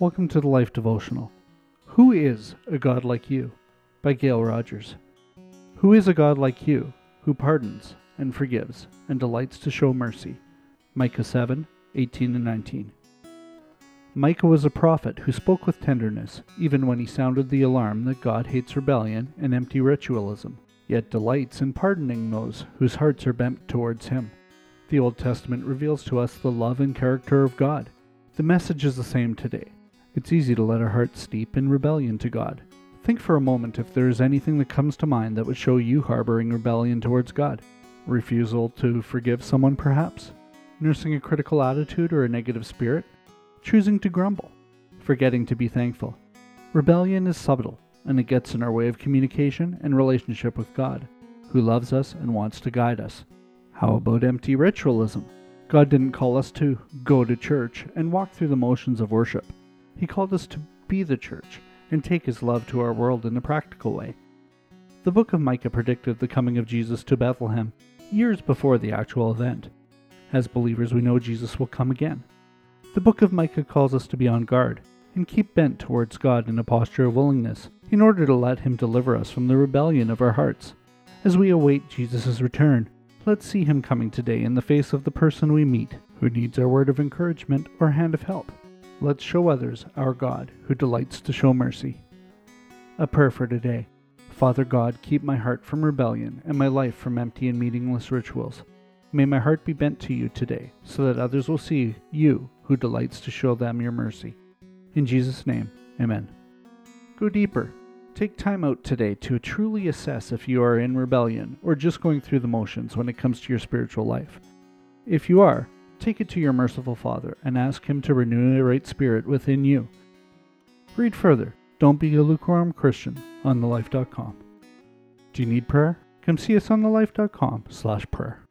Welcome to the Life Devotional. Who is a God like you? By Gail Rodgers. Who is a God like you, who pardons and forgives and delights to show mercy? Micah 7 18 and 19. Micah was a prophet who spoke with tenderness, even when he sounded the alarm that God hates rebellion and empty ritualism, yet delights in pardoning those whose hearts are bent towards him. The Old Testament reveals to us the love and character of God. The message is the same today. It's easy to let our hearts steep in rebellion to God. Think for a moment if there is anything that comes to mind that would show you harboring rebellion towards God. Refusal to forgive someone, perhaps? Nursing a critical attitude or a negative spirit? Choosing to grumble? Forgetting to be thankful? Rebellion is subtle, and it gets in our way of communication and relationship with God, who loves us and wants to guide us. How about empty ritualism? God didn't call us to go to church and walk through the motions of worship. He called us to be the church and take His love to our world in a practical way. The book of Micah predicted the coming of Jesus to Bethlehem years before the actual event. As believers, we know Jesus will come again. The book of Micah calls us to be on guard and keep bent towards God in a posture of willingness in order to let Him deliver us from the rebellion of our hearts. As we await Jesus' return, let's see Him coming today in the face of the person we meet who needs our word of encouragement or hand of help. Let's show others our God who delights to show mercy. A prayer for today. Father God, keep my heart from rebellion and my life from empty and meaningless rituals. May my heart be bent to you today, so that others will see you who delights to show them your mercy. In Jesus' name, amen. Go deeper. Take time out today to truly assess if you are in rebellion or just going through the motions when it comes to your spiritual life. If you are, take it to your merciful Father and ask Him to renew a right spirit within you. Read further. Don't be a lukewarm Christian on thelife.com. Do you need prayer? Come see us on thelife.com slash prayer.